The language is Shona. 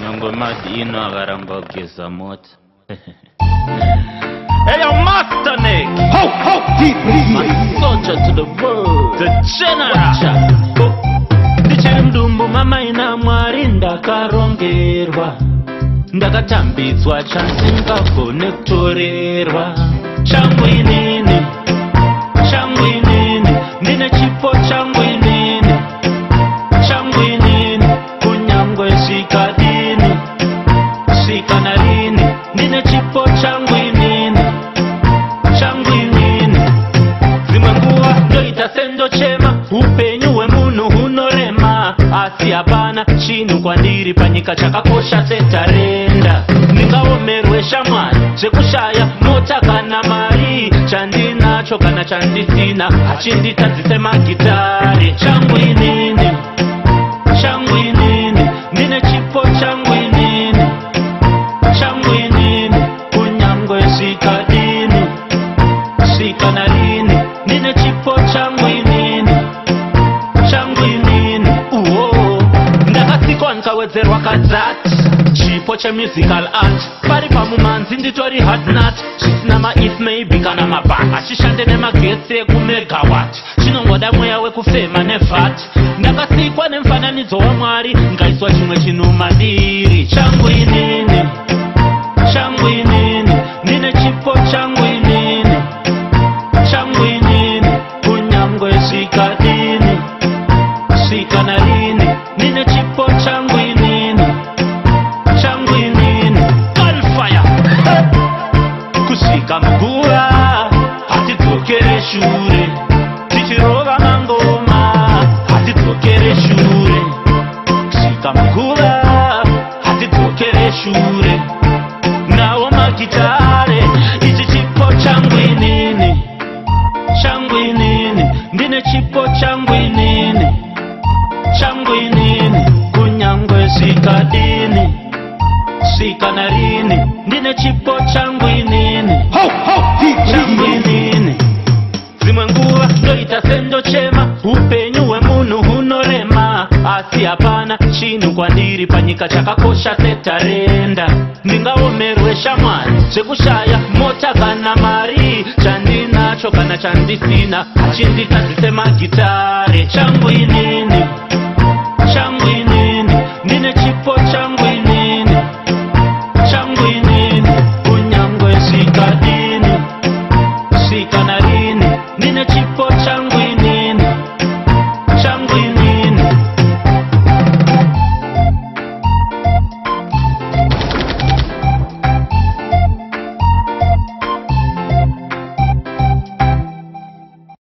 nongo mati ino akaramba kugeza mota Hey, I'm Master Nick! Ho, ho, deep, deep! My soldier to the world! The General! ndichari mdumbu mamaina mwari ndakarongerwa ndakatambidzwa chandingagone kutorerwa changu inei hatsi hapana chinhu kwandiri panyika chakakosha setarenda ndingaomerwe shamwari zvekushaya mota kana mari chandinacho kana chandisina hachinditadzise magitare shangu inini shangu inini ndine chipo changu inini shangu inini kunyange zvikadini zvikanari ndawedzerwa kadzat chipo chemusical art pari pamumanzi nditori hardnat zvisina maeath maybe kana mabhanga chishande nemagetsi ekumegawat chinongoda mweya wekufema nevat ndakasikwa nemufananidzo wamwari ngaiswa chimwe chinhu madiri changu inini changu inini ndine chipo changu inini changu inini kunyange zvikadini svikanarini ndine shure tichirova mangoma hatidzokere shure svika mukuva hatidzokere shure nawo makitare ichi chipo changwinini changwinini ndine chipo changwinini changwinini kunyangwe svikadini svikanarini ndine chipo changwinini zvakaita sendochema upenyu hwemunhu hunorema asi hapana chinhu kwandiri panyika chakakosha setarenda ndingaomerwe shamwari zvekushaya mota kana mari chandinacho kana chandisina hachindisadzise magitare changuin